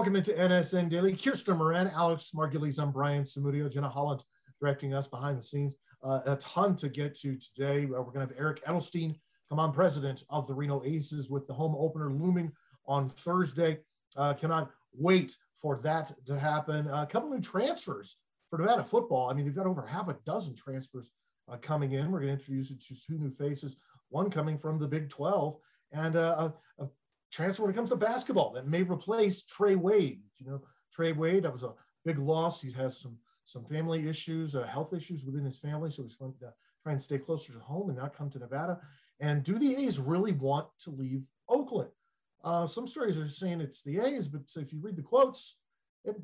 Welcome into NSN Daily. Kirsten Moran, Alex Margulies, I'm Brian Samudio, Jenna Holland directing us behind the scenes. Uh, a ton to get to today. Uh, we're going to have Eric Edelstein come on, president of the Reno Aces, with the home opener looming on Thursday. Uh, cannot wait for that to happen. a couple new transfers for Nevada football. I mean, they've got over half a dozen transfers uh, coming in. We're going to introduce you to two new faces, one coming from the Big 12 and uh, a, a transfer when it comes to basketball that may replace Trey Wade. You know, Trey Wade, that was a big loss. He has some some family issues, uh, health issues within his family, so he's going to try and stay closer to home and not come to Nevada. And do the A's really want to leave Oakland? Uh, some stories are saying it's the A's, but if you read the quotes, it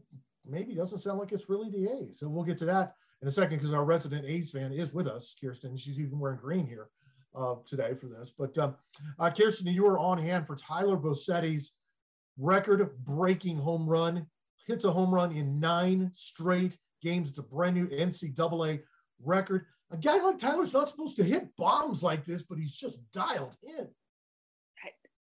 maybe doesn't sound like it's really the A's. So we'll get to that in a second because our resident A's fan is with us, Kirsten. She's even wearing green here uh, today for this. But um, uh, Kirsten, you were on hand for Tyler Bosetti's record-breaking home run. Hits a home run in nine straight games. It's a brand new NCAA record. A guy like Tyler's not supposed to hit bombs like this, but he's just dialed in.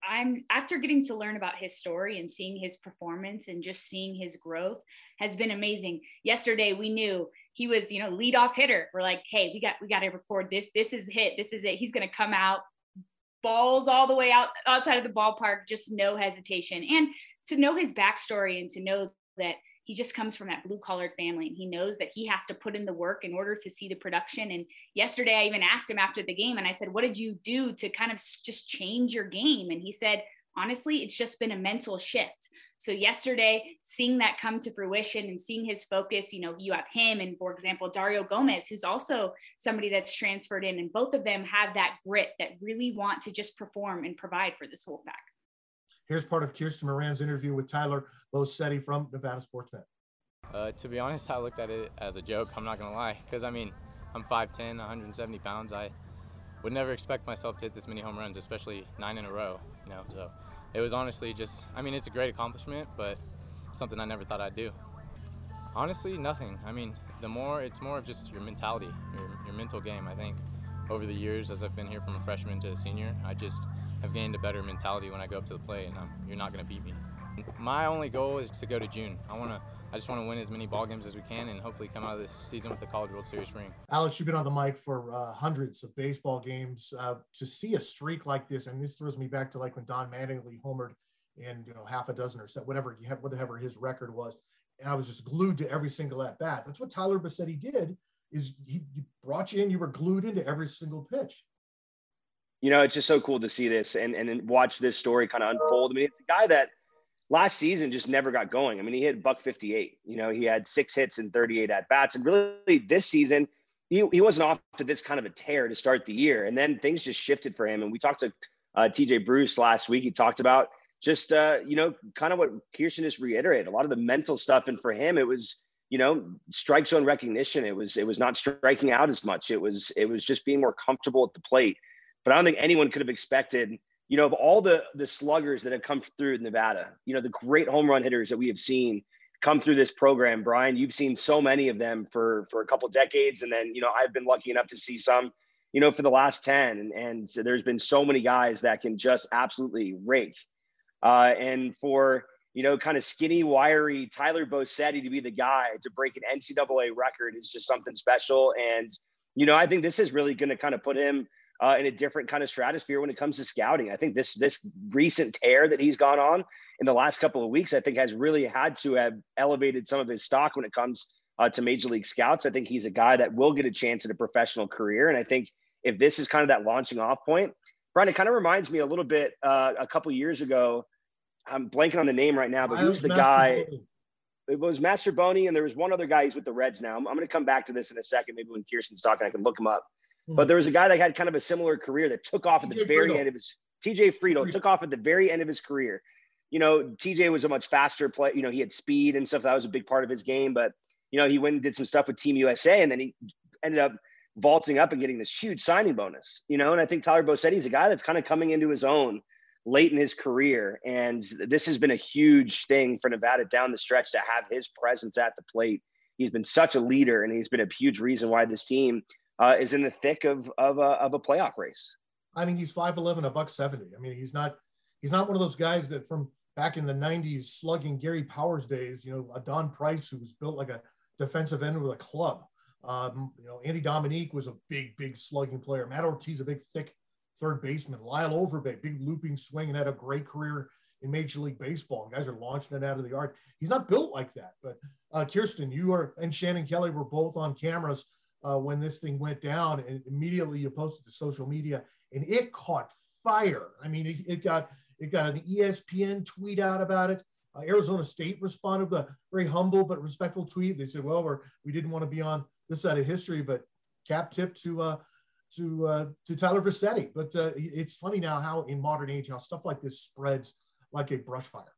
I'm after getting to learn about his story and seeing his performance and just seeing his growth has been amazing. Yesterday we knew he was, you know, lead off hitter. We're like, hey, we got we got to record this. This is hit. This is it. He's gonna come out, balls all the way out outside of the ballpark, just no hesitation. And to know his backstory and to know that he just comes from that blue collared family and he knows that he has to put in the work in order to see the production. And yesterday i even asked him after the game and i said what did you do to kind of just change your game? And he said honestly it's just been a mental shift. So yesterday seeing that come to fruition and seeing his focus you know you have him and for example dario gomez who's also somebody that's transferred in and both of them have that grit that really want to just perform and provide for this wolfpack Here's part of Kirsten Moran's interview with Tyler Bosetti from Nevada Sportsnet. Uh, to be honest, I looked at it as a joke. I'm not gonna lie, because I mean, I'm 5'10", 170 pounds. I would never expect myself to hit this many home runs, especially nine in a row. You know, so it was honestly just. I mean, it's a great accomplishment, but something I never thought I'd do. Honestly, nothing. I mean, the more it's more of just your mentality, your, your mental game. I think over the years, as I've been here from a freshman to a senior, I just have gained a better mentality when I go up to the plate, and I'm, you're not going to beat me. My only goal is to go to June. I want to. I just want to win as many ball games as we can, and hopefully come out of this season with the College World Series ring. Alex, you've been on the mic for uh, hundreds of baseball games. Uh, to see a streak like this, and this throws me back to like when Don Mattingly homered in you know half a dozen or so, whatever you have, whatever his record was, and I was just glued to every single at bat. That's what Tyler Bosetti did. Is he, he brought you in? You were glued into every single pitch you know, it's just so cool to see this and and watch this story kind of unfold. I mean, it's a guy that last season just never got going. I mean, he hit buck 58. You know, he had six hits and 38 at bats, and really this season he, he wasn't off to this kind of a tear to start the year, and then things just shifted for him. And we talked to uh, TJ Bruce last week. He talked about just uh, you know kind of what Kirsten just reiterated. A lot of the mental stuff, and for him, it was you know strike zone recognition. It was it was not striking out as much. It was it was just being more comfortable at the plate. But I don't think anyone could have expected, you know, of all the the sluggers that have come through Nevada, you know, the great home run hitters that we have seen come through this program. Brian, you've seen so many of them for for a couple decades, and then you know I've been lucky enough to see some, you know, for the last ten. And, and there's been so many guys that can just absolutely rake. Uh, and for you know, kind of skinny, wiry Tyler Bosetti to be the guy to break an NCAA record is just something special. And you know, I think this is really going to kind of put him uh, in a different kind of stratosphere when it comes to scouting. I think this this recent tear that he's gone on in the last couple of weeks, I think, has really had to have elevated some of his stock when it comes uh, to major league scouts. I think he's a guy that will get a chance at a professional career, and I think if this is kind of that launching off point, Brian, it kind of reminds me a little bit uh, a couple years ago. I'm blanking on the name right now, but who's the guy? It was Mastrobuoni, and there was one other guy. He's with the Reds now. I'm, I'm going to come back to this in a second. Maybe when Kirsten's talking, I can look him up. But hmm. there was a guy that had kind of a similar career that took off at the very Friedl. end of his TJ Friedl, Friedl took off at the very end of his career. You know, TJ was a much faster play. You know, he had speed and stuff. That was a big part of his game. But you know, he went and did some stuff with Team USA, and then he ended up vaulting up and getting this huge signing bonus. You know, and I think Tyler Bosetti is a guy that's kind of coming into his own late in his career, and this has been a huge thing for Nevada down the stretch to have his presence at the plate. He's been such a leader, and he's been a huge reason why this team uh, is in the thick of of a, of a playoff race. I mean, he's five eleven, a buck seventy. I mean, he's not he's not one of those guys that from back in the 90s slugging Gary Powers days, you know, a Don Price who was built like a defensive end with a club. Um, you know, Andy Dominique was a big, big slugging player. Matt Ortiz, a big, thick third baseman. Lyle Overbay, big looping swing and had a great career in Major League Baseball. Guys are launching it out of the yard. He's not built like that. But uh, Kirsten, you are and Shannon Kelly were both on cameras uh, when this thing went down, and immediately you posted to social media, and it caught fire. I mean, it, it got it got an ESPN tweet out about it. Uh, Arizona State responded with a very humble but respectful tweet. They said, "Well, we're, we didn't want to be on this side of history, but cap tip to uh, to uh, to Tyler Bosetti." But uh, it's funny now how in modern age how stuff like this spreads like a brush fire.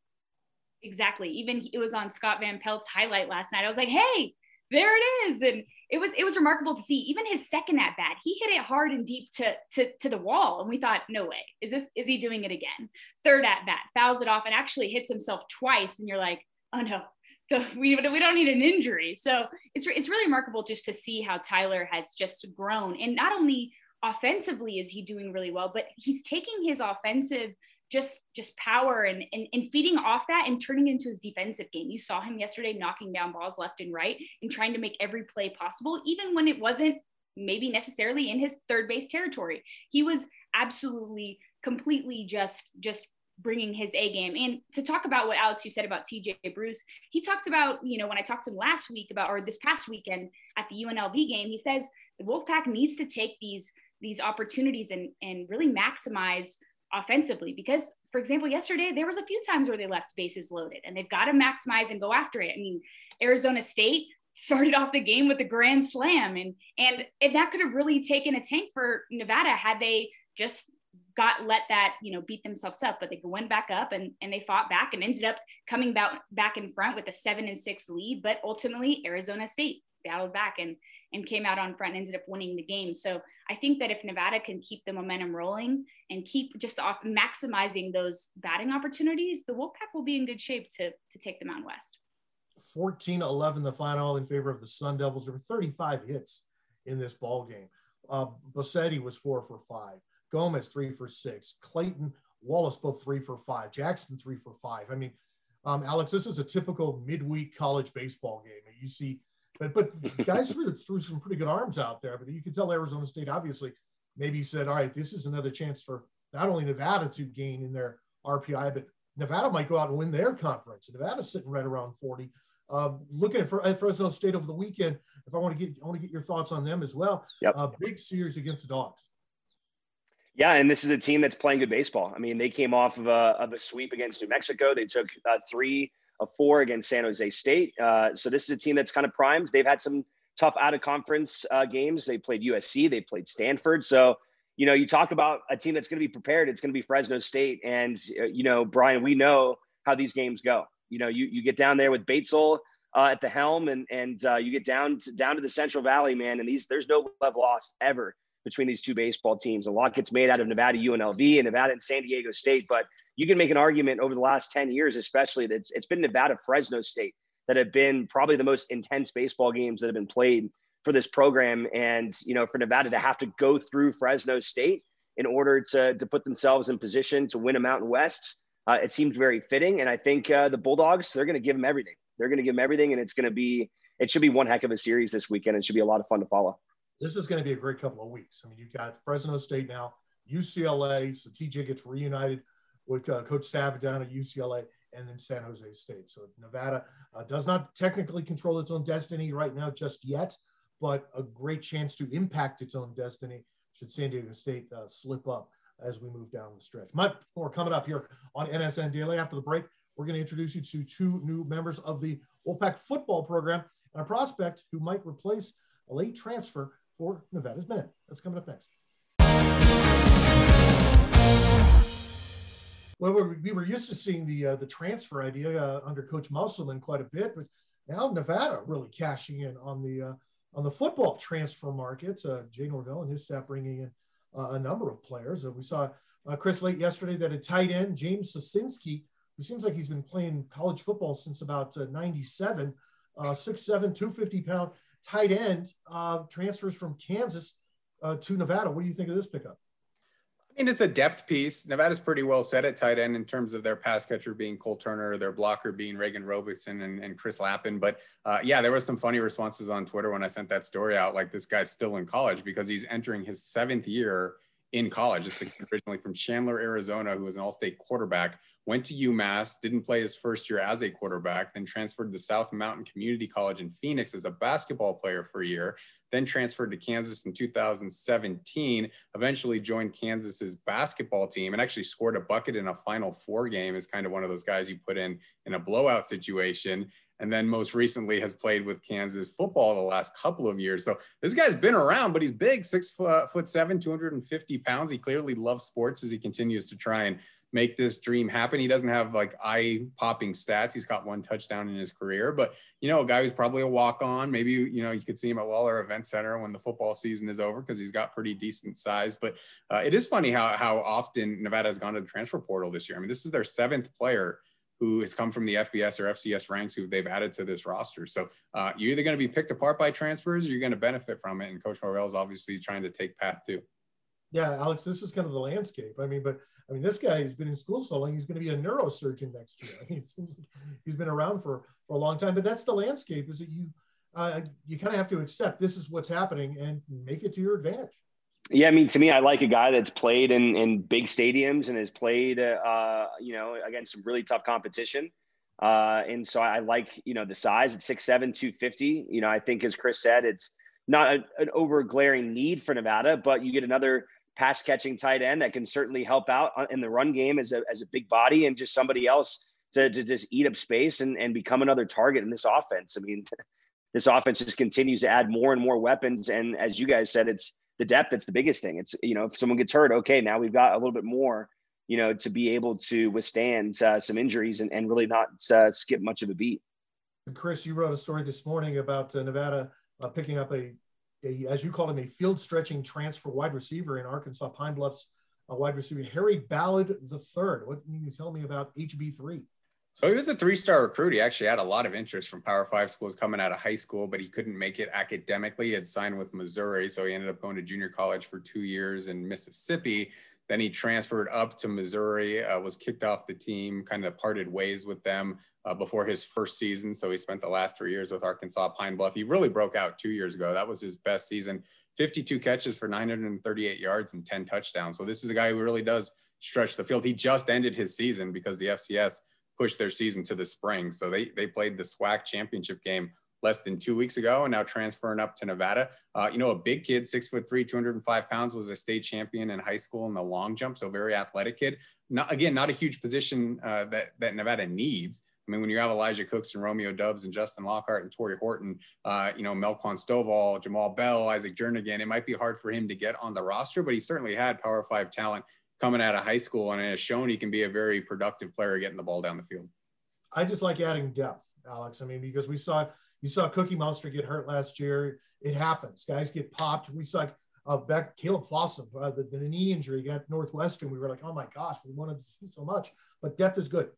Exactly. Even it was on Scott Van Pelt's highlight last night. I was like, "Hey, there it is and it was it was remarkable to see even his second at bat he hit it hard and deep to to to the wall. And we thought no way. Is this is he doing it again? Third at bat fouls it off and actually hits himself twice. And you're like oh no. So we, we don't need an injury. So it's it's really remarkable just to see how Tyler has just grown. And not only offensively is he doing really well but he's taking his offensive just just power and, and and feeding off that and turning into his defensive game. You saw him yesterday knocking down balls left and right and trying to make every play possible, even when it wasn't maybe necessarily in his third base territory. He was absolutely completely just just bringing his A game. And to talk about what Alex you said about TJ Bruce, he talked about, you know, when I talked to him last week about or this past weekend at the UNLV game, he says the Wolfpack needs to take these these opportunities and and really maximize offensively because for example yesterday there was a few times where they left bases loaded and they've got to maximize and go after it. I mean arizona state started off the game with a grand slam and and, and that could have really taken a tank for nevada had they just got let that you know beat themselves up but they went back up and and they fought back and ended up coming back back in front with a seven and six lead but ultimately arizona state battled back and and came out on front and ended up winning the game. So I think that if Nevada can keep the momentum rolling and keep just off maximizing those batting opportunities, the Wolfpack will be in good shape to to take the Mountain West. 14-11 the final in favor of the Sun Devils. There were 35 hits in this ball game. Uh, Bosetti was four for five. Gomez three for six. Clayton Wallace both three for five. Jackson three for five. I mean, um, Alex, this is a typical midweek college baseball game. You see but but guys threw, threw some pretty good arms out there. But you could tell Arizona State obviously maybe said, all right, this is another chance for not only Nevada to gain in their RPI, but Nevada might go out and win their conference. Nevada's sitting right around 40. Um, looking at, at, Fresno State over the weekend, if I want to get, I want to get your thoughts on them as well. Yep. Uh, big series against the Dogs. Yeah, and this is a team that's playing good baseball. I mean, they came off of a, of a sweep against New Mexico. They took uh, three of four against San Jose State. Uh, so this is a team that's kind of primed. They've had some tough out of conference uh, games. They played USC, they played Stanford. So, you know, you talk about a team that's going to be prepared. It's going to be Fresno State. And, uh, you know, Brian, we know how these games go. You know, you, you get down there with Batesole uh, at the helm and, and uh, you get down to, down to the Central Valley, man. And these, there's no love lost ever between these two baseball teams. A lot gets made out of Nevada UNLV and Nevada and San Diego State, but you can make an argument over the last 10 years, especially that it's, it's been Nevada Fresno State that have been probably the most intense baseball games that have been played for this program. And, you know, for Nevada to have to go through Fresno State in order to, to put themselves in position to win a Mountain West, uh, it seems very fitting. And I think uh, the Bulldogs, they're going to give them everything. They're going to give them everything. And it's going to be, it should be one heck of a series this weekend. It should be a lot of fun to follow this is going to be a great couple of weeks. I mean, you've got Fresno State now, UCLA. So TJ gets reunited with uh, Coach Savage at UCLA, and then San Jose State. So Nevada uh, does not technically control its own destiny right now just yet, but a great chance to impact its own destiny should San Diego State uh, slip up as we move down the stretch. Much more coming up here on NSN Daily. After the break, we're going to introduce you to two new members of the Wolfpack football program and a prospect who might replace a late transfer for Nevada's men. That's coming up next. Well, we were used to seeing the uh, the transfer idea uh, under Coach Musselman quite a bit, but now Nevada really cashing in on the uh, on the football transfer market. Uh, Jay Norvell and his staff bringing in uh, a number of players. we saw uh, Chris Late yesterday that a tight end James Sosinski, who seems like he's been playing college football since about '97, six seven, two fifty pound tight end uh, transfers from Kansas uh, to Nevada. What do you think of this pickup? I mean, it's a depth piece. Nevada's pretty well set at tight end in terms of their pass catcher being Cole Turner, their blocker being Reagan Robertson and, and Chris Lappin. But uh, yeah, there was some funny responses on Twitter when I sent that story out. Like this guy's still in college because he's entering his seventh year in college. Originally from Chandler, Arizona, who was an all-state quarterback, went to UMass, didn't play his first year as a quarterback, then transferred to South Mountain Community College in Phoenix as a basketball player for a year, then transferred to Kansas in 2017, eventually joined Kansas's basketball team and actually scored a bucket in a Final Four game is kind of one of those guys you put in in a blowout situation and then most recently has played with Kansas football the last couple of years. So this guy's been around, but he's big, six foot, foot seven, 250 pounds. He clearly loves sports as he continues to try and make this dream happen. He doesn't have like eye popping stats. He's got one touchdown in his career, but you know, a guy who's probably a walk on. Maybe, you know, you could see him at Lawlor Event Center when the football season is over because he's got pretty decent size. But uh, it is funny how, how often Nevada has gone to the transfer portal this year. I mean, this is their seventh player who has come from the FBS or FCS ranks who they've added to this roster. So uh, you're either going to be picked apart by transfers or you're going to benefit from it. And Coach Norvell is obviously trying to take path too. Yeah, Alex, this is kind of the landscape. I mean, but I mean, this guy has been in school so long, he's going to be a neurosurgeon next year. I mean, he's been around for, for a long time, but that's the landscape is that you, uh, you kind of have to accept this is what's happening and make it to your advantage. Yeah, I mean, to me, I like a guy that's played in, in big stadiums and has played, uh, you know, against some really tough competition. Uh, and so I like, you know, the size at 6'7", 250. You know, I think, as Chris said, it's not a, an over glaring need for Nevada, but you get another pass catching tight end that can certainly help out in the run game as a, as a big body and just somebody else to, to just eat up space and, and become another target in this offense. I mean, this offense just continues to add more and more weapons. And as you guys said, it's, the depth that's the biggest thing. It's you know if someone gets hurt, okay, now we've got a little bit more, you know, to be able to withstand uh, some injuries and, and really not uh, skip much of a beat. Chris, you wrote a story this morning about uh, Nevada uh, picking up a, a, as you called him, a field stretching transfer wide receiver in Arkansas Pine Bluffs, a wide receiver Harry Ballard the third. What can you tell me about HB three? So he was a three-star recruit. He actually had a lot of interest from Power Five schools coming out of high school, but he couldn't make it academically. He had signed with Missouri, so he ended up going to junior college for two years in Mississippi. Then he transferred up to Missouri, uh, was kicked off the team, kind of parted ways with them uh, before his first season. So he spent the last three years with Arkansas Pine Bluff. He really broke out two years ago. That was his best season 52 catches for 938 yards and 10 touchdowns. So this is a guy who really does stretch the field. He just ended his season because the FCS push their season to the spring. So they they played the SWAC championship game less than two weeks ago and now transferring up to Nevada. Uh, you know, a big kid, six foot three, 205 pounds, was a state champion in high school in the long jump. So very athletic kid. Not again, not a huge position uh, that that Nevada needs. I mean, when you have Elijah Cooks and Romeo Doubs and Justin Lockhart and Tory Horton, uh, you know, Melquan Stovall, Jamal Bell, Isaac Jernigan, it might be hard for him to get on the roster, but he certainly had Power Five talent coming out of high school and has shown he can be a very productive player getting the ball down the field. I just like adding depth, Alex. I mean, because we saw you saw Cookie Monster get hurt last year. It happens. Guys get popped. We saw uh, Beck, Caleb Fossum, uh, the, the knee injury got Northwestern. We were like, oh my gosh, we wanted to see so much, but depth is good.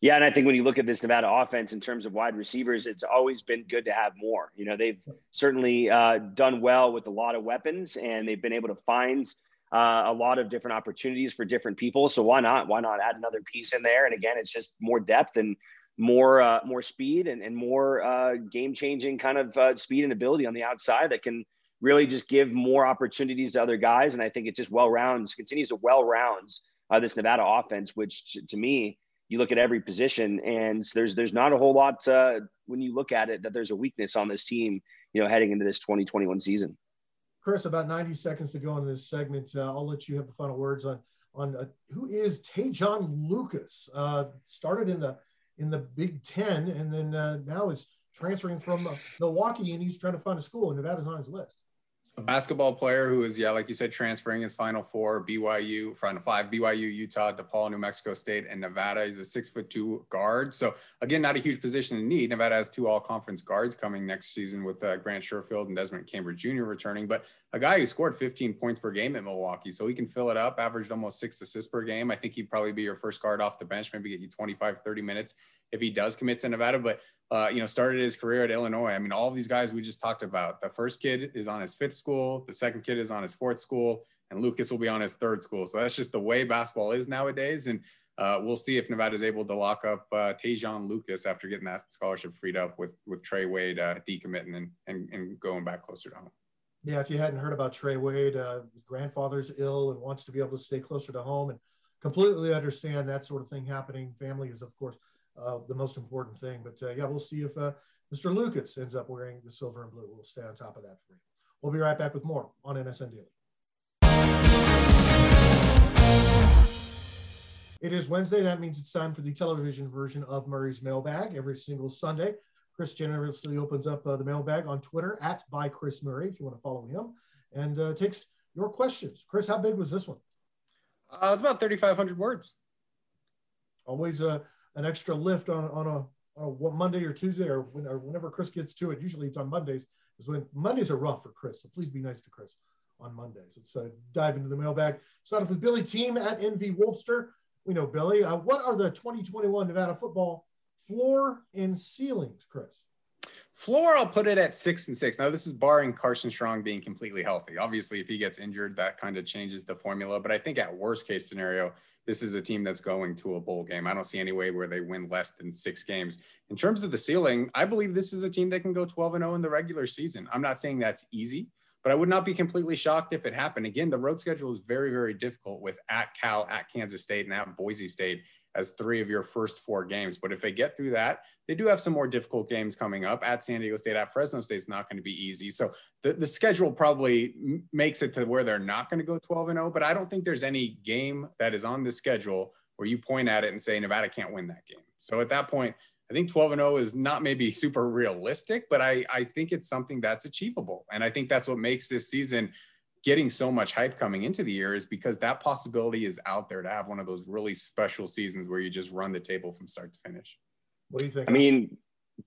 Yeah, and I think when you look at this Nevada offense in terms of wide receivers, it's always been good to have more. You know, they've certainly uh, done well with a lot of weapons, and they've been able to find uh, a lot of different opportunities for different people. So why not? Why not add another piece in there? And again, it's just more depth and more uh, more speed and, and more uh, game changing kind of uh, speed and ability on the outside that can really just give more opportunities to other guys. And I think it just well rounds continues to well rounds uh, this Nevada offense, which to me you look at every position and there's there's not a whole lot uh, when you look at it that there's a weakness on this team. You know, heading into this 2021 season. Chris, about 90 seconds to go in this segment. Uh, I'll let you have the final words on on uh, who is Te'Jon Lucas. Uh, started in the in the Big Ten, and then uh, now is transferring from uh, Milwaukee, and he's trying to find a school, and Nevada's on his list a basketball player who is, yeah, like you said, transferring his Final Four, BYU, Final Five, BYU, Utah, DePaul, New Mexico State, and Nevada. He's a six foot two guard. So again, not a huge position in need. Nevada has two all conference guards coming next season with uh, Grant Sherfield and Desmond Cambridge Jr. returning, but a guy who scored 15 points per game at Milwaukee. So he can fill it up, averaged almost six assists per game. I think he'd probably be your first guard off the bench, maybe get you 25, 30 minutes if he does commit to Nevada. But uh, you know, started his career at Illinois. I mean, all of these guys we just talked about. The first kid is on his fifth school. The second kid is on his fourth school. and Lucas will be on his third school. So that's just the way basketball is nowadays. And uh, we'll see if Nevada is able to lock up uh, Lucas after getting that scholarship freed up with with Trey Wade uh, decommitting and, and, and going back closer to home. Yeah, if you hadn't heard about Trey Wade, uh, his grandfather's ill and wants to be able to stay closer to home and completely understand that sort of thing happening. Family is, of course, uh, the most important thing. But uh, yeah, we'll see if uh, Mr. Lucas ends up wearing the silver and blue. We'll stay on top of that for you. We'll be right back with more on NSN Daily. It is Wednesday. That means it's time for the television version of Murray's Mailbag every single Sunday. Chris generously opens up uh, the mailbag on Twitter at by Chris Murray if you want to follow him and uh, takes your questions. Chris, how big was this one? Uh, it's about 3,500 words. Always uh, an extra lift on, on, a, on a Monday or Tuesday or, when, or whenever Chris gets to it. Usually it's on Mondays. Is when Mondays are rough for Chris. So please be nice to Chris on Mondays. Let's uh, dive into the mailbag. Start off with Billy Team at NV Wolfster. We know Billy. Uh, what are the 2021 Nevada football floor and ceilings, Chris? Floor, I'll put it at six and six. Now, this is barring Carson Strong being completely healthy. Obviously, if he gets injured, that kind of changes the formula. But I think at worst case scenario, this is a team that's going to a bowl game. I don't see any way where they win less than six games. In terms of the ceiling, I believe this is a team that can go 12 and 0 in the regular season. I'm not saying that's easy, but I would not be completely shocked if it happened. Again, the road schedule is very, very difficult with at Cal, at Kansas State, and at Boise State as three of your first four games. But if they get through that, they do have some more difficult games coming up at San Diego State, at Fresno State. It's not going to be easy. So the, the schedule probably makes it to where they're not going to go 12 and 0. But I don't think there's any game that is on the schedule where you point at it and say Nevada can't win that game. So at that point, I think 12 and 0 is not maybe super realistic, but I, I think it's something that's achievable. And I think that's what makes this season getting so much hype coming into the year is because that possibility is out there to have one of those really special seasons where you just run the table from start to finish. What do you think? I mean,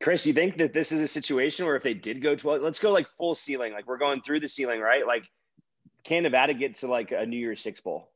Chris, you think that this is a situation where if they did go 12, let's go like full ceiling, like we're going through the ceiling, right? Like, can Nevada get to like a New Year's Six Bowl?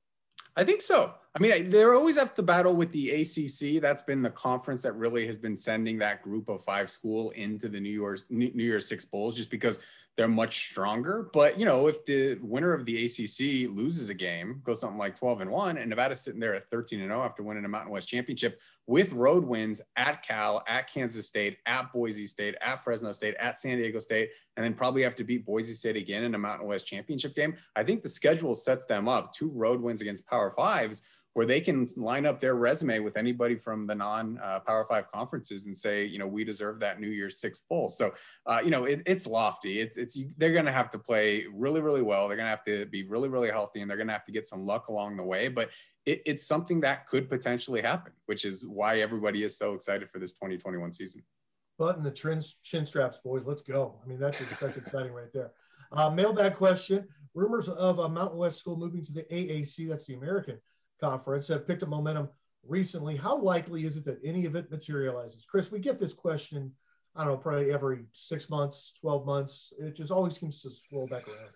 I think so. I mean, they're always have the battle with the ACC. That's been the conference that really has been sending that group of five school into the New Year's New Year's Six bowls, just because they're much stronger. But you know, if the winner of the ACC loses a game, goes something like 12 and one, and Nevada's sitting there at 13 and 0 after winning a Mountain West championship with road wins at Cal, at Kansas State, at Boise State, at Fresno State, at San Diego State, and then probably have to beat Boise State again in a Mountain West championship game. I think the schedule sets them up two road wins against Power Fives where they can line up their resume with anybody from the non uh, Power Five conferences and say, you know, we deserve that New Year's Six bowl. So, uh, you know, it, it's lofty. It's it's they're going to have to play really, really well. They're going to have to be really, really healthy, and they're going to have to get some luck along the way. But it, it's something that could potentially happen, which is why everybody is so excited for this 2021 season. Button the chin, chin straps, boys. Let's go. I mean, that's just that's exciting right there. Uh, mailbag question: Rumors of a Mountain West school moving to the AAC. That's the American conference have picked up momentum recently. How likely is it that any of it materializes? Chris, we get this question, I don't know, probably every six months, 12 months. It just always seems to swirl back around.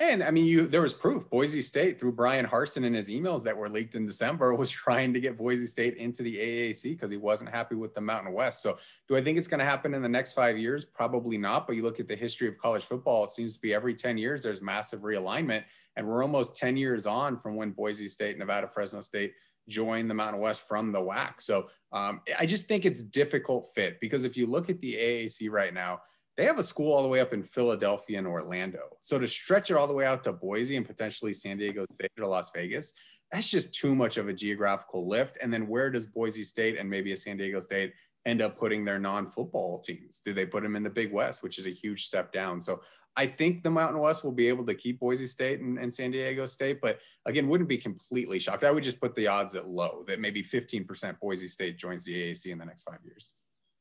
And I mean, you there was proof. Boise State, through Bryan Harsin and his emails that were leaked in December, was trying to get Boise State into the AAC because he wasn't happy with the Mountain West. So, do I think it's going to happen in the next five years? Probably not. But you look at the history of college football; it seems to be every ten years there's massive realignment, and we're almost ten years on from when Boise State, Nevada, Fresno State joined the Mountain West from the WAC. So, um, I just think it's difficult fit because if you look at the AAC right now they have a school all the way up in Philadelphia and Orlando. So to stretch it all the way out to Boise and potentially San Diego State or Las Vegas, that's just too much of a geographical lift. And then where does Boise State and maybe a San Diego State end up putting their non-football teams? Do they put them in the Big West, which is a huge step down? So I think the Mountain West will be able to keep Boise State and, and San Diego State, but again, wouldn't be completely shocked. I would just put the odds at low that maybe 15% Boise State joins the AAC in the next five years.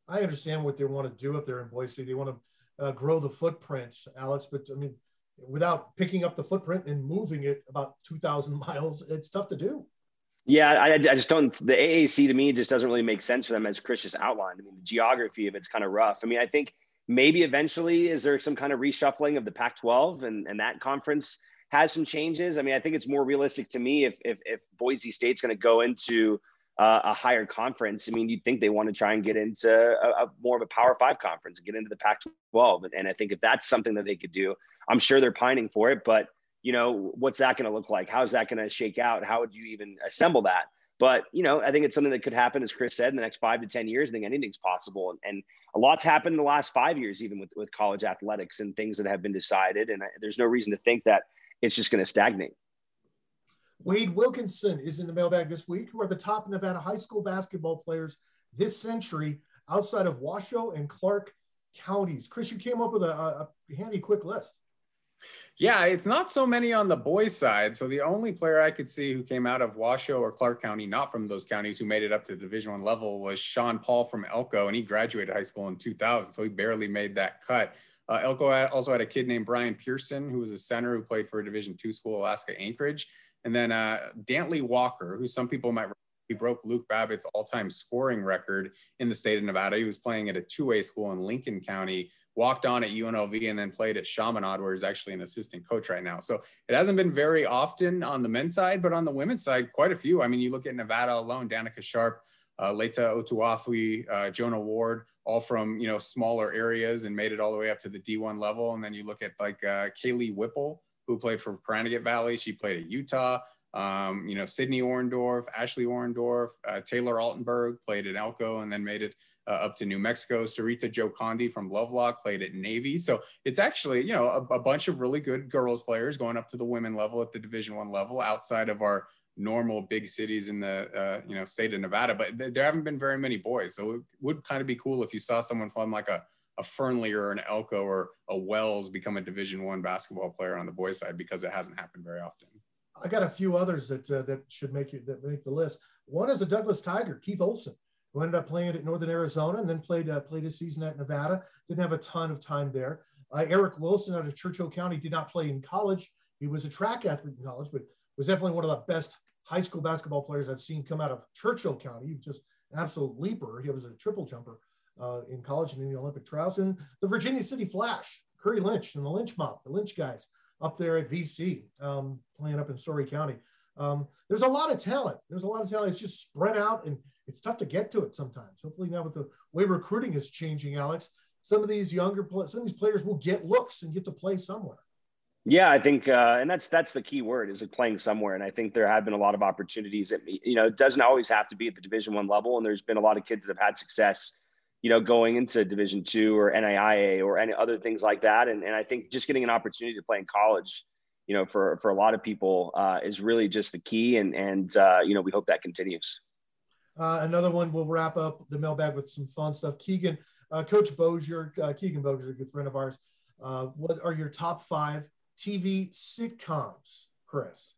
I understand what they want to do up there in Boise. They want to uh, grow the footprint, Alex. But I mean, without picking up the footprint and moving it about 2,000 miles, it's tough to do. Yeah, I, I just don't. The AAC to me just doesn't really make sense for them, as Chris just outlined. I mean, the geography of it's kind of rough. I mean, I think maybe eventually is there some kind of reshuffling of the Pac-12 and and that conference has some changes. I mean, I think it's more realistic to me if if, if Boise State's going to go into uh, a higher conference. I mean, you'd think they want to try and get into a, a more of a Power Five conference and get into the Pac-12. And I think if that's something that they could do, I'm sure they're pining for it. But you know, what's that going to look like? How's that going to shake out? How would you even assemble that? But you know, I think it's something that could happen, as Chris said, in the next five to ten years. I think anything's possible, and, and a lot's happened in the last five years, even with with college athletics and things that have been decided. And I, there's no reason to think that it's just going to stagnate. Wade Wilkinson is in the mailbag this week. Who are the top Nevada high school basketball players this century outside of Washoe and Clark counties? Chris, you came up with a, a handy, quick list. Yeah, it's not so many on the boys' side. So the only player I could see who came out of Washoe or Clark County, not from those counties, who made it up to the Division One level was Sean Paul from Elko, and he graduated high school in 2000, so he barely made that cut. Uh, Elko also had a kid named Brian Pearson, who was a center who played for a Division Two school, Alaska Anchorage, and then uh, Dantley Walker, who some people might he broke Luke Babbitt's all-time scoring record in the state of Nevada. He was playing at a two-way school in Lincoln County walked on at UNLV and then played at Chaminade, where he's actually an assistant coach right now. So it hasn't been very often on the men's side, but on the women's side, quite a few. I mean, you look at Nevada alone, Danica Sharp, uh, Leta Otuafi, uh, Jonah Ward, all from, you know, smaller areas and made it all the way up to the D1 level. And then you look at like uh, Kaylee Whipple, who played for Pahranagat Valley. She played at Utah. Um, you know, Sydney Orendorff, Ashley Orendorff, uh, Taylor Altenberg played at Elko and then made it uh, up to New Mexico. Sarita Joe Condi from Lovelock played at Navy. So it's actually, you know, a, a, bunch of really good girls players going up to the women level at the Division One level outside of our normal big cities in the, uh, you know, state of Nevada. But th- there haven't been very many boys. So it would kind of be cool if you saw someone from like a, a Fernley or an Elko or a Wells become a Division One basketball player on the boys side because it hasn't happened very often. I got a few others that uh, that should make you that make the list. One is a Douglas Tiger, Keith Olson who ended up playing at Northern Arizona and then played uh, played a season at Nevada. Didn't have a ton of time there. Uh, Eric Wilson out of Churchill County did not play in college. He was a track athlete in college, but was definitely one of the best high school basketball players I've seen come out of Churchill County. He was just an absolute leaper. He was a triple jumper uh, in college and in the Olympic trials. And the Virginia City Flash, Curry Lynch and the Lynch Mob, the Lynch guys up there at VC, um, playing up in Storey County. Um, there's a lot of talent. There's a lot of talent. It's just spread out and it's tough to get to it sometimes. Hopefully now with the way recruiting is changing, Alex, some of these younger players, some of these players will get looks and get to play somewhere. Yeah, I think, uh, and that's that's the key word is playing somewhere. And I think there have been a lot of opportunities. That, you know, it doesn't always have to be at the Division One level, and there's been a lot of kids that have had success, you know, going into Division Two or NAIA or any other things like that. And and I think just getting an opportunity to play in college, you know, for for a lot of people uh, is really just the key. And and uh, you know, we hope that continues. Uh, another one, we'll wrap up the mailbag with some fun stuff. Keegan, uh, Coach Bozier, uh, Keegan Bozier, a good friend of ours. Uh, what are your top five TV sitcoms, Chris?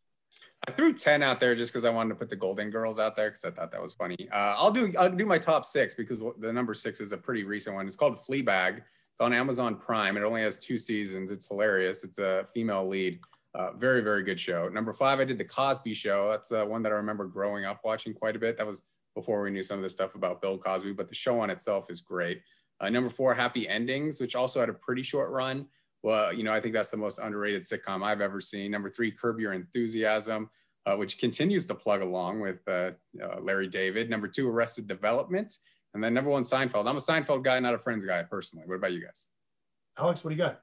I threw 10 out there just because I wanted to put the Golden Girls out there because I thought that was funny. Uh, I'll do I'll do my top six because the number six is a pretty recent one. It's called Fleabag. It's on Amazon Prime. It only has two seasons. It's hilarious. It's a female lead. Uh, very, very good show. Number five, I did the Cosby Show. That's uh, one that I remember growing up watching quite a bit. That was before we knew some of the stuff about Bill Cosby, but the show on itself is great. Uh, number four, Happy Endings, which also had a pretty short run. Well, you know, I think that's the most underrated sitcom I've ever seen. Number three, Curb Your Enthusiasm, uh, which continues to plug along with uh, uh Larry David. Number two, Arrested Development. And then number one, Seinfeld. I'm a Seinfeld guy, not a Friends guy personally. What about you guys? Alex, what do you got?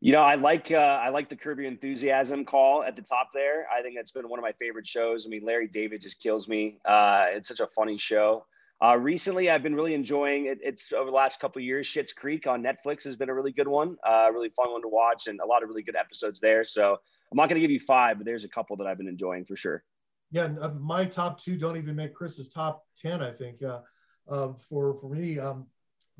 You know, I like uh, I like the Curb Your Enthusiasm call at the top there. I think that's been one of my favorite shows. I mean, Larry David just kills me. Uh, it's such a funny show. Uh, recently, I've been really enjoying it. It's over the last couple years. Schitt's Creek on Netflix has been a really good one, uh, really fun one to watch, and a lot of really good episodes there. So I'm not going to give you five, but there's a couple that I've been enjoying for sure. Yeah, uh, my top two don't even make Chris's top ten. I think uh, for for me, um,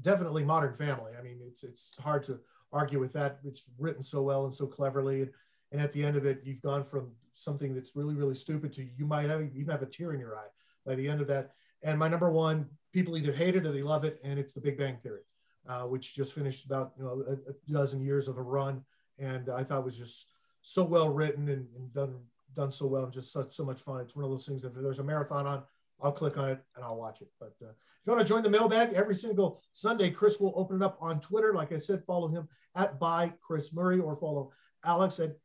definitely Modern Family. I mean, it's it's hard to argue with that. It's written so well and so cleverly. And, and at the end of it, you've gone from something that's really, really stupid to you might have, even have a tear in your eye by the end of that. And my number one, people either hate it or they love it, and it's The Big Bang Theory, uh, which just finished about you know a, a, dozen years of a run, and I thought was just so well written and, and done done so well, and just such so much fun. It's one of those things that if there's a marathon on, I'll click on it and I'll watch it. But uh, if you want to join the mailbag every single Sunday, Chris will open it up on Twitter. Like I said, follow him at by Chris Murray or follow Alex at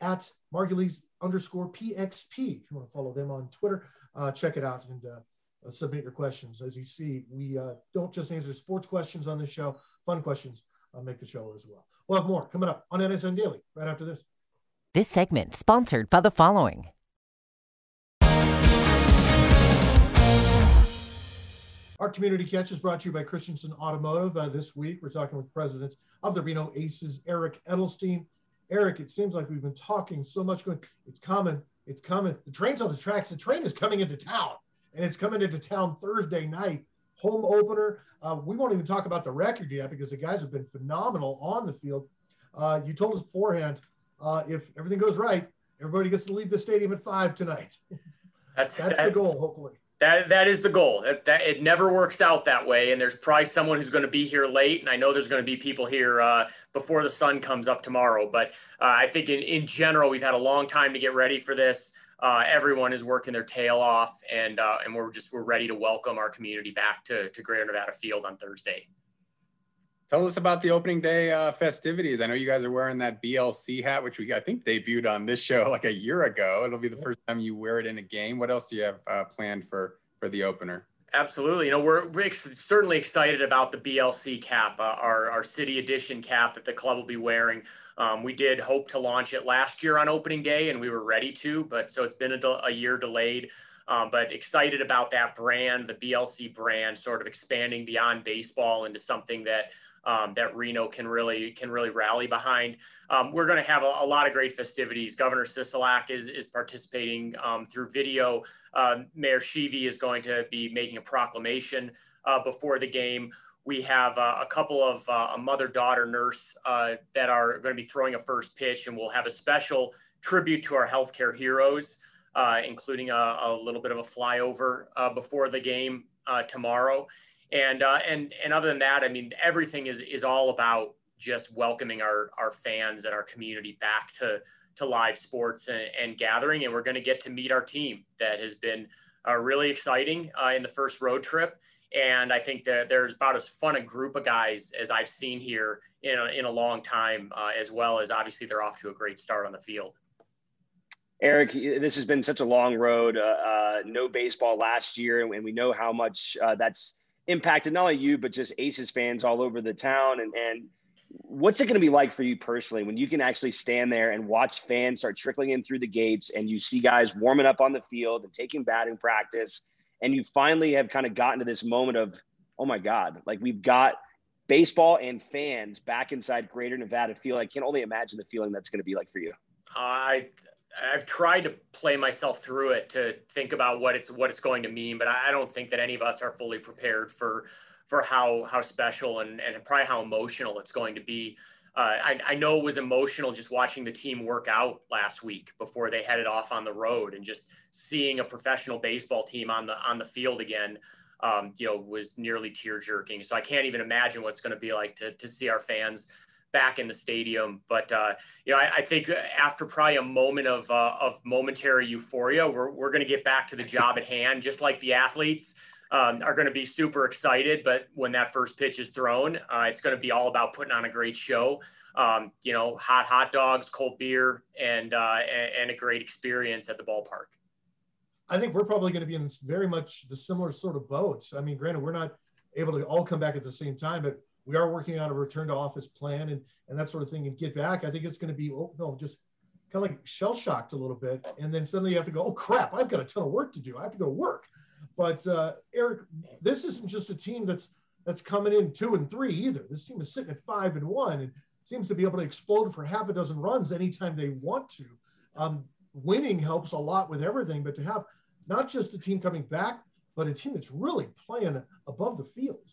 at Margulies underscore PXP. If you want to follow them on Twitter, uh, check it out and uh, submit your questions. As you see, we uh, don't just answer sports questions on this show, fun questions uh, make the show as well. We'll have more coming up on NSN Daily right after this. This segment sponsored by the following. Our community catch is brought to you by Christensen Automotive. Uh, this week, we're talking with president of the Reno Aces, Eric Edelstein. Eric, it seems like we've been talking so much. Going, it's coming, it's coming. The train's on the tracks. The train is coming into town, and it's coming into town Thursday night. Home opener. Uh, we won't even talk about the record yet because the guys have been phenomenal on the field. Uh, you told us beforehand uh, if everything goes right, everybody gets to leave the stadium at five tonight. That's that's that, the goal, hopefully. That that is the goal. That, that it never works out that way, and there's probably someone who's going to be here late, and I know there's going to be people here uh, before the sun comes up tomorrow. But uh, I think in in general, we've had a long time to get ready for this. Uh, everyone is working their tail off, and uh, and we're just we're ready to welcome our community back to to Greater Nevada Field on Thursday. Tell us about the opening day uh, festivities. I know you guys are wearing that BLC hat, which we I think debuted on this show like a year ago. It'll be the first time you wear it in a game. What else do you have uh, planned for for the opener? Absolutely. You know, we're, we're certainly excited about the BLC cap, uh, our, our city edition cap that the club will be wearing. Um, we did hope to launch it last year on opening day and we were ready to, but so it's been a, a year delayed. Um, but excited about that brand, the BLC brand, sort of expanding beyond baseball into something that um, that Reno can really can really rally behind. Um, we're going to have a, a, lot of great festivities. Governor Sisolak is is participating um, through video. Uh, Mayor Schieve is going to be making a proclamation uh, before the game. We have uh, a couple of uh, a mother-daughter nurse uh, that are going to be throwing a first pitch, and we'll have a special tribute to our healthcare heroes, uh, including a, a, little bit of a flyover before the game tomorrow. And uh, and and other than that, I mean, everything is is all about just welcoming our our fans and our community back to to live sports and, and gathering. And we're going to get to meet our team that has been uh, really exciting uh, in the first road trip. And I think that there's about as fun a group of guys as I've seen here in a, in a long time, uh, as well as obviously they're off to a great start on the field. Eric, this has been such a long road. Uh, uh, no baseball last year, and we know how much uh, that's impacted not only you but just Aces fans all over the town. And and what's it going to be like for you personally when you can actually stand there and watch fans start trickling in through the gates, and you see guys warming up on the field and taking batting practice, and you finally have kind of gotten to this moment of, oh my God, like we've got baseball and fans back inside Greater Nevada Field. I can only imagine the feeling that's going to be like for you. I I've tried to play myself through it to think about what it's what it's going to mean, but I don't think that any of us are fully prepared for for how how special and and probably how emotional it's going to be. Uh, I, I know it was emotional just watching the team work out last week before they headed off on the road, and just seeing a professional baseball team on the on the field again. Um, you know, was nearly tear jerking. So I can't even imagine what's going to be like to to see our fans back in the stadium. But uh, you know, I, I, think after probably a moment of uh, of momentary euphoria, we're we're going to get back to the job at hand, just like the athletes. Um, are going to be super excited, but when that first pitch is thrown, uh, it's going to be all about putting on a great show. Um, you know, hot hot dogs, cold beer, and, uh, and a great experience at the ballpark. I think we're probably going to be in very much the similar sort of boats. I mean, granted, we're not able to all come back at the same time, but we are working on a return to office plan and and that sort of thing and get back. I think it's going to be oh no, just kind of like shell shocked a little bit, and then suddenly you have to go, oh crap, I've got a ton of work to do. I have to go to work. But uh, Eric, this isn't just a team that's that's coming in two and three either. This team is sitting at five and one and seems to be able to explode for half a dozen runs anytime they want to. Um, winning helps a lot with everything, but to have not just a team coming back, but a team that's really playing above the field.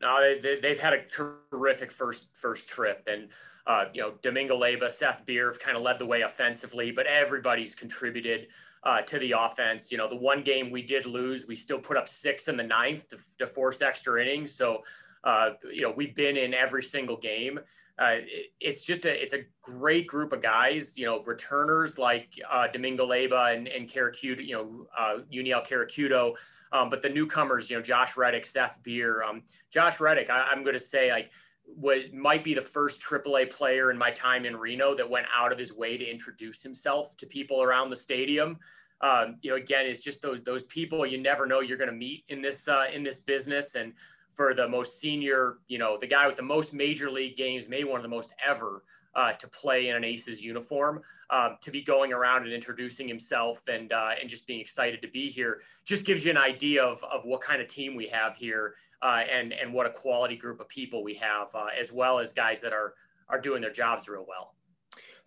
No, they, have had a terrific first first trip, and uh, you know Domingo Leyba, Seth Beer have kind of led the way offensively, but everybody's contributed uh, to the offense. You know, the one game we did lose, we still put up six in the ninth to, to force extra innings. So, uh, you know, we've been in every single game uh, it, it's just a it's a great group of guys. You know, returners like uh, Domingo Leyba and and Caracuto, you know, uh, Uniel Caracuto, um, but the newcomers, you know, Josh Reddick, Seth Beer, um, Josh Reddick. I, I'm going to say like was might be the first AAA player in my time in Reno that went out of his way to introduce himself to people around the stadium. Um, you know, again, it's just those those people you never know you're going to meet in this uh, in this business, and for the most senior, you know, the guy with the most major league games, maybe one of the most ever uh, to play in an Aces uniform, um, to be going around and introducing himself and uh, and just being excited to be here, just gives you an idea of, of what kind of team we have here uh, and and what a quality group of people we have, uh, as well as guys that are are doing their jobs real well.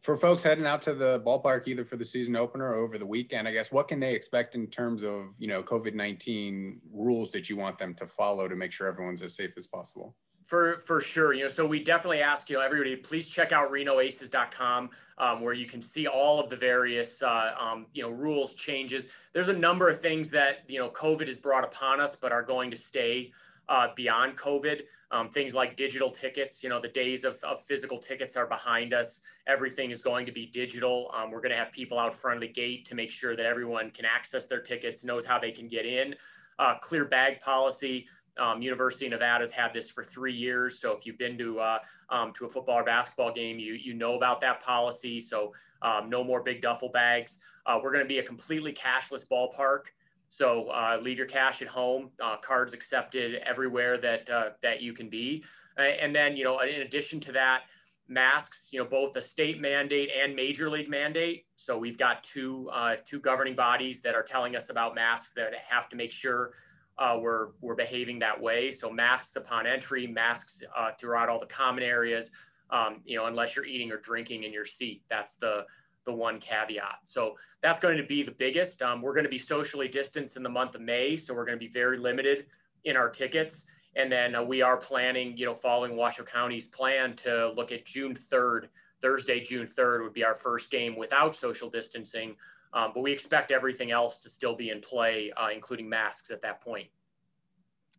For folks heading out to the ballpark either for the season opener or over the weekend, I guess what can they expect in terms of you know COVID nineteen rules that you want them to follow to make sure everyone's as safe as possible? For, for sure. You know, so we definitely ask, you know, everybody, please check out renoaces.com um, where you can see all of the various, uh, um, you know, rules changes. There's a number of things that, you know, COVID has brought upon us, but are going to stay uh, beyond COVID. Um, things like digital tickets, you know, the days of, of, physical tickets are behind us. Everything is going to be digital. Um, we're going to have people out front of the gate to make sure that everyone can access their tickets, knows how they can get in. Uh, clear bag policy. Um, University of Nevada's had this for three years. So if you've been to uh, um, to a football or basketball game, you you know about that policy. So um, no more big duffel bags. Uh, we're going to be a completely cashless ballpark. So uh, leave your cash at home. Uh, cards accepted everywhere that uh, that you can be. and then you know, in addition to that, masks. You know, both the state mandate and major league mandate. So we've got two uh, two governing bodies that are telling us about masks that have to make sure uh, we're we're behaving that way. So masks upon entry, masks uh, throughout all the common areas. Um, you know, unless you're eating or drinking in your seat, that's the the one caveat. So that's going to be the biggest. Um, we're going to be socially distanced in the month of May, so we're going to be very limited in our tickets. And then uh, we are planning, you know, following Washoe County's plan to look at June 3rd, Thursday, June 3rd would be our first game without social distancing. Um, but we expect everything else to still be in play, uh, including masks at that point.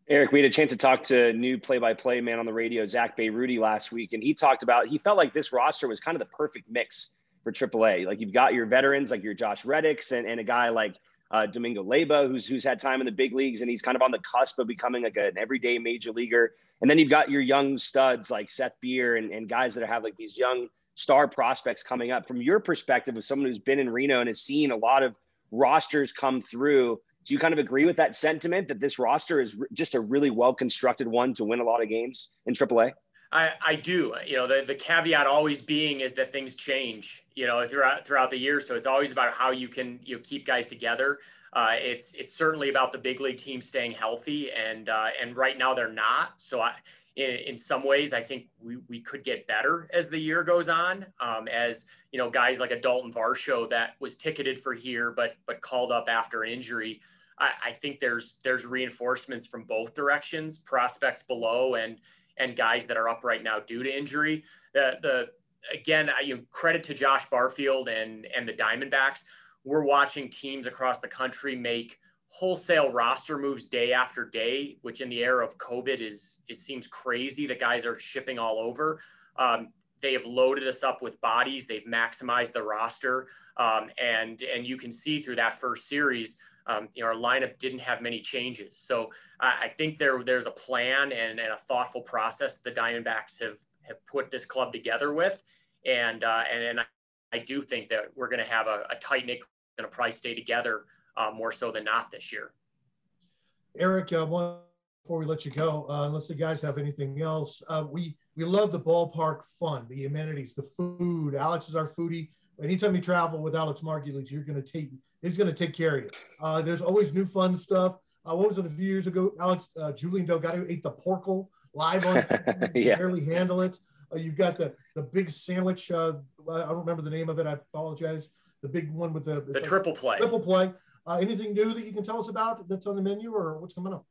Eric, we had a chance to talk to new play-by-play man on the radio, Zach Bayrudy, last week, and he talked about he felt like this roster was kind of the perfect mix for AAA. Like you've got your veterans, like your Josh Reddicks, and, and a guy like uh, Domingo Leyba, who's who's had time in the big leagues, and he's kind of on the cusp of becoming like an everyday major leaguer. And then you've got your young studs like Seth Beer and, and guys that have like these young star prospects coming up. From your perspective, of someone who's been in Reno and has seen a lot of rosters come through, do you kind of agree with that sentiment that this roster is just a really well constructed one to win a lot of games in AAA? I, I do. You know, the, the caveat always being is that things change, you know, throughout throughout the year. So it's always about how you can you know, keep guys together. Uh, it's it's certainly about the big league team staying healthy, and uh, and right now they're not. So I, in, in some ways, I think we, we could get better as the year goes on. Um, as you know, guys like a Dalton Varsho that was ticketed for here, but but called up after an injury. I, I think there's there's reinforcements from both directions, prospects below and and guys that are up right now due to injury. The the again, I, you know, credit to Josh Barfield and and the Diamondbacks. We're watching teams across the country make wholesale roster moves day after day, which in the era of COVID is it seems crazy that guys are shipping all over. Um, they have loaded us up with bodies. They've maximized the roster, um, and and you can see through that first series um, you know, our lineup didn't have many changes. So I think there there's a plan and, and a thoughtful process the Diamondbacks have have put this club together with, and uh, and, and I, I, do think that we're going to have a, a tight knit and a price stay together uh, more so than not this year. Eric, uh, one before we let you go, uh, unless the guys have anything else, uh, we we love the ballpark fun, the amenities, the food. Alex is our foodie. Anytime you travel with Alex Margulies, you're going to take he's going to take care of you. Uh, there's always new fun stuff. Uh, what was it a few years ago? Alex uh, Julian Delgado ate the porkle live on TV. yeah. barely handle it. Uh, you've got the the big sandwich. Uh, I don't remember the name of it. I apologize. The big one with the the triple play. Triple play. Uh, anything new that you can tell us about that's on the menu or what's coming up?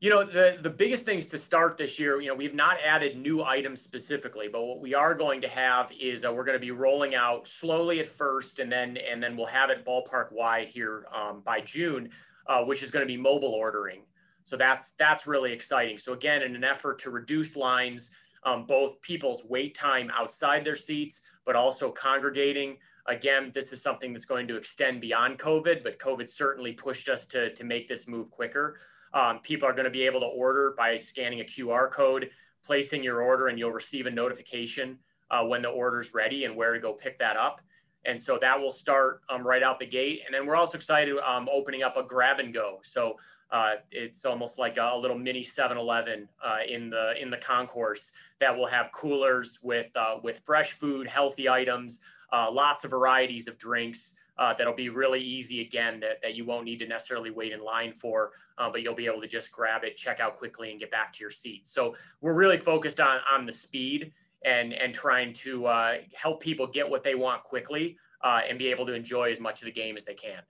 You know, the, the biggest things to start this year, you know, we've not added new items specifically, but what we are going to have is uh, we're going to be rolling out slowly at first, and then and then we'll have it ballpark wide here um, by June, uh, which is going to be mobile ordering. So that's that's really exciting. So again, in an effort to reduce lines, um, both people's wait time outside their seats, but also congregating. Again, this is something that's going to extend beyond COVID, but COVID certainly pushed us to to make this move quicker. Um, people are going to be able to order by scanning a QR code, placing your order, and you'll receive a notification uh, when the order is ready and where to go pick that up. And so that will start um, right out the gate. And then we're also excited um, opening up a grab and go. So Uh, it's almost like a, a little mini 7-Eleven uh, in the in the concourse that will have coolers with uh, with fresh food, healthy items, uh, lots of varieties of drinks. Uh, that'll be really easy again that, that you won't need to necessarily wait in line for, uh, but you'll be able to just grab it, check out quickly, and get back to your seat. So we're really focused on on the speed and and trying to help people get what they want quickly and be able to enjoy as much of the game as they can.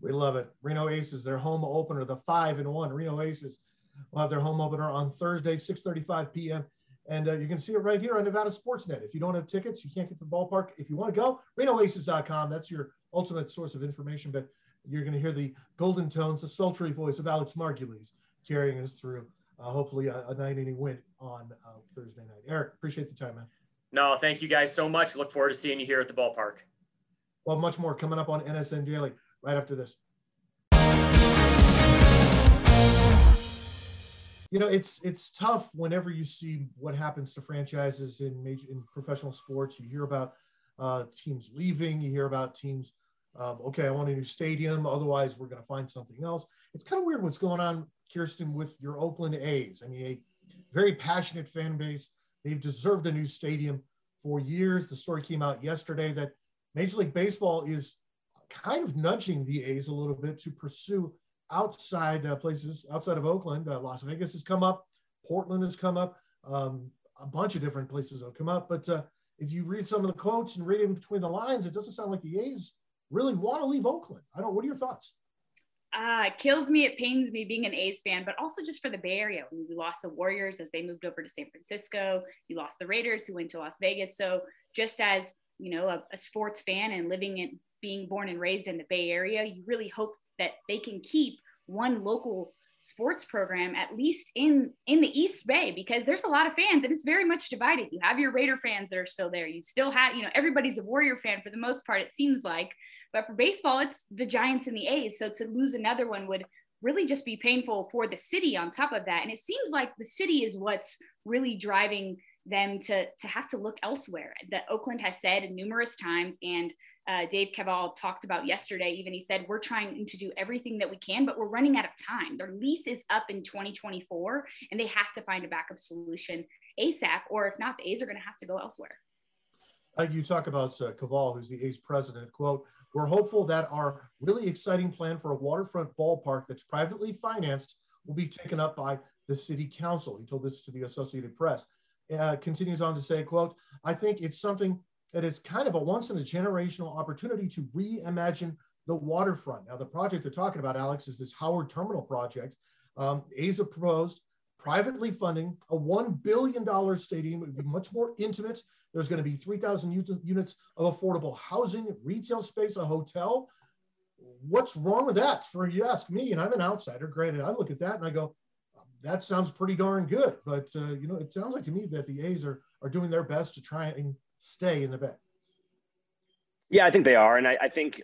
We love it. Reno Aces, their home opener, the five and one Reno Aces will have their home opener on Thursday, 6:35 p.m. And uh, you can see it right here on Nevada Sportsnet. If you don't have tickets, you can't get to the ballpark. If you want to go, RenoAces.com. That's your ultimate source of information. But you're going to hear the golden tones, the sultry voice of Alex Margulies carrying us through. Uh, hopefully, a, a nine inning win on uh, Thursday night. Eric, appreciate the time, man. No, thank you guys so much. Look forward to seeing you here at the ballpark. Well, much more coming up on NSN Daily right after this. You know, it's it's tough whenever you see what happens to franchises in major in professional sports. You hear about uh, teams leaving. You hear about teams. Um, okay, I want a new stadium. Otherwise, we're going to find something else. It's kind of weird what's going on, Kirsten, with your Oakland A's. I mean, a very passionate fan base. They've deserved a new stadium for years. The story came out yesterday that Major League Baseball is kind of nudging the A's a little bit to pursue outside uh, places outside of Oakland. Uh, Las Vegas has come up, Portland has come up, um, a bunch of different places have come up. But uh, if you read some of the quotes and read in between the lines, it doesn't sound like the A's really want to leave Oakland. I don't. What are your thoughts? Uh, it kills me. It pains me being an A's fan, but also just for the Bay Area. We lost the Warriors as they moved over to San Francisco. You lost the Raiders who went to Las Vegas. So just as you know, a, a sports fan and living in being born and raised in the Bay Area, you really hope that they can keep one local sports program at least in in the east bay because there's a lot of fans and it's very much divided. You have your raider fans that are still there. You still have you know everybody's a warrior fan for the most part it seems like. But for baseball it's the giants and the a's. So to lose another one would really just be painful for the city on top of that. And it seems like the city is what's really driving them to to have to look elsewhere that oakland has said numerous times and uh, Dave Kaval talked about yesterday. Even he said, We're trying to do everything that we can, but we're running out of time. Their lease is up in 2024, and they have to find a backup solution ASAP, or if not, the A's are going to have to go elsewhere. Uh, you talk about uh, Kaval, who's the A's president. Quote, We're hopeful that our really exciting plan for a waterfront ballpark that's privately financed will be taken up by the city council. He told this to the Associated Press. Uh, continues on to say, quote, I think it's something that is kind of a once in a generational opportunity to reimagine the waterfront. Now, the project they're talking about, Alex, is this Howard Terminal project. Um, ASA proposed privately funding a $1 billion stadium. It would be much more intimate. There's going to be 3,000 units of affordable housing, retail space, a hotel. What's wrong with that? For you ask me, and I'm an outsider. Granted, I look at that and I go, that sounds pretty darn good. But uh, you know, it sounds like to me that the A's are are doing their best to try and stay in the Bay? Yeah, I think they are, and I, I think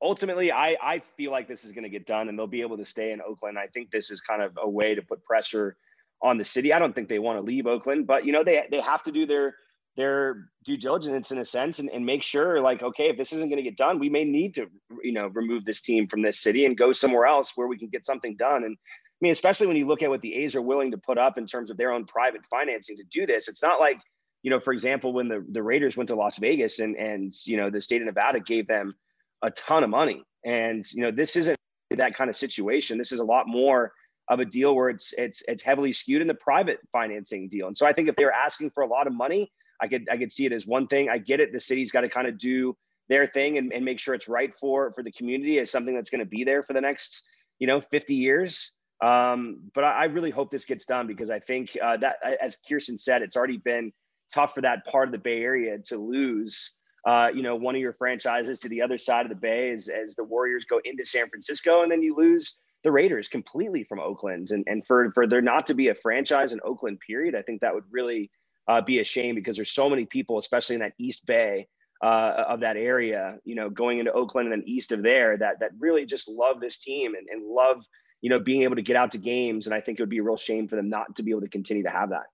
ultimately, I I feel like this is going to get done, and they'll be able to stay in Oakland. I think this is kind of a way to put pressure on the city. I don't think they want to leave Oakland, but you know they they have to do their their due diligence in a sense and, and make sure like okay if this isn't going to get done we may need to you know remove this team from this city and go somewhere else where we can get something done and mean especially when you look at what the a's are willing to put up in terms of their own private financing to do this it's not like you know, for example, when the, the Raiders went to Las Vegas and, and, you know, the state of Nevada gave them a ton of money. And, you know, this isn't that kind of situation. This is a lot more of a deal where it's, it's, it's heavily skewed in the private financing deal. And so I think if they're asking for a lot of money, I could, I could see it as one thing. I get it. The city's got to kind of do their thing and, and make sure it's right for, for the community as something that's going to be there for the next, you know, 50 years. Um, but I, I, really hope this gets done because I think uh, that, as Kirsten said, it's already been tough for that part of the Bay Area to lose. Uh, you know, one of your franchises to the other side of the Bay as, as the Warriors go into San Francisco, and then you lose the Raiders completely from Oakland. And, and for, for there not to be a franchise in Oakland, period, I think that would really uh, be a shame because there's so many people, especially in that East Bay uh, of that area, you know, going into Oakland and then east of there that, that really just love this team and, and love, you know, being able to get out to games. And I think it would be a real shame for them not to be able to continue to have that.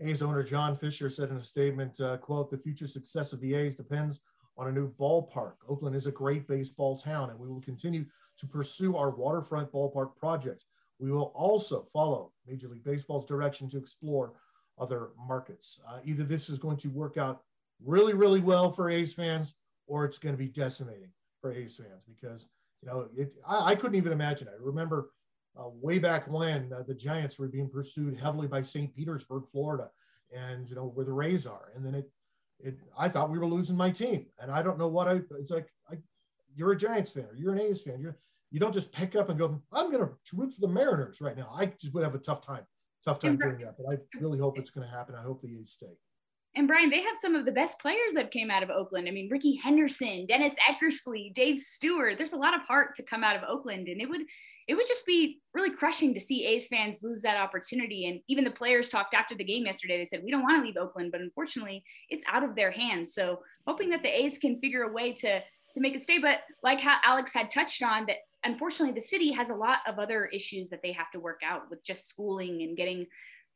A's owner John Fisher said in a statement, uh, quote, the future success of the A's depends on a new ballpark. Oakland is a great baseball town, and we will continue to pursue our waterfront ballpark project. We will also follow Major League Baseball's direction to explore other markets. Uh, either this is going to work out really, really well for A's fans, or it's going to be decimating for A's fans because you know it, I, I couldn't even imagine. it. I remember uh, way back when uh, the Giants were being pursued heavily by St. Petersburg, Florida, and you know where the Rays are, and then it, it I thought we were losing my team, and I don't know what I. It's like I, you're a Giants fan, or you're an A's fan, you're you don't just pick up and go, I'm going to root for the Mariners right now. I just would have a tough time, tough time doing that. But I really hope it's going to happen. I hope the A's stay. And Brian, they have some of the best players that came out of Oakland. I mean, Rickey Henderson, Dennis Eckersley, Dave Stewart. There's a lot of heart to come out of Oakland, and it would it would just be really crushing to see A's fans lose that opportunity. And even the players talked after the game yesterday. They said, We don't want to leave Oakland, but unfortunately, it's out of their hands. So, hoping that the A's can figure a way to, to make it stay. But like how Alex had touched on, that unfortunately, the city has a lot of other issues that they have to work out with just schooling and getting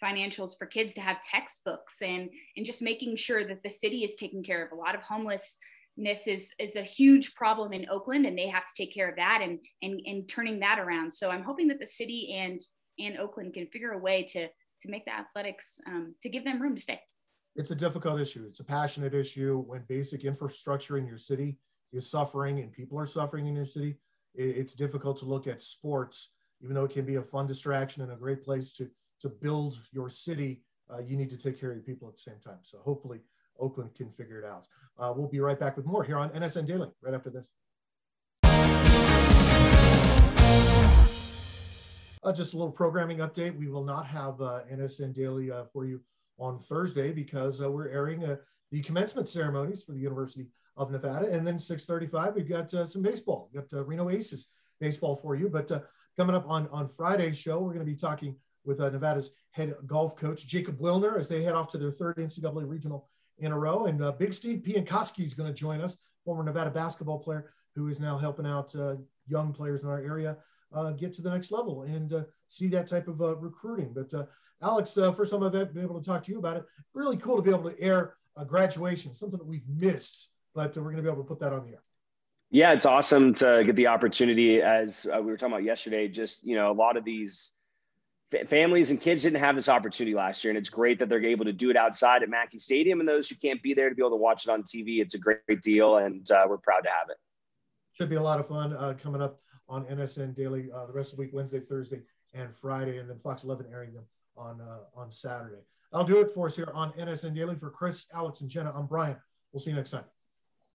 financials for kids to have textbooks and, and just making sure that the city is taking care of a lot of homelessness is is a huge problem in Oakland, and they have to take care of that and and and turning that around. So I'm hoping that the city and and Oakland can figure a way to to make the athletics um, to give them room to stay. It's a difficult issue. It's a passionate issue when basic infrastructure in your city is suffering and people are suffering in your city. It's difficult to look at sports, even though it can be a fun distraction and a great place to to build your city. Uh, you need to take care of your people at the same time. So hopefully Oakland can figure it out. Uh, we'll be right back with more here on NSN Daily right after this. Uh, just a little programming update. We will not have uh, NSN Daily uh, for you on Thursday because uh, we're airing uh, the commencement ceremonies for the University of Nevada. And then 6:35, we've got uh, some baseball. We've got Reno Aces baseball for you. But coming up on on Friday's show, we're going to be talking with Nevada's head golf coach Jacob Wilner as they head off to their third NCAA regional in a row. And uh, Big Steve Piankoski is going to join us, former Nevada basketball player who is now helping out uh, young players in our area uh, get to the next level and uh, see that type of uh, recruiting. But uh, Alex, first time I've been able to talk to you about it. Really cool to be able to air a graduation, something that we've missed, but we're going to be able to put that on the air. Yeah, it's awesome to get the opportunity. As we were talking about yesterday, just you know, a lot of these families and kids didn't have this opportunity last year, and it's great that they're able to do it outside at Mackay Stadium. And those who can't be there to be able to watch it on TV, it's a great, deal, and uh, we're proud to have it. Should be a lot of fun uh, coming up on NSN Daily uh, the rest of the week, Wednesday, Thursday, and Friday, and then Fox 11 airing them on uh, on Saturday. I'll do it for us here on NSN Daily for Chris, Alex, and Jenna. I'm Brian. We'll see you next time.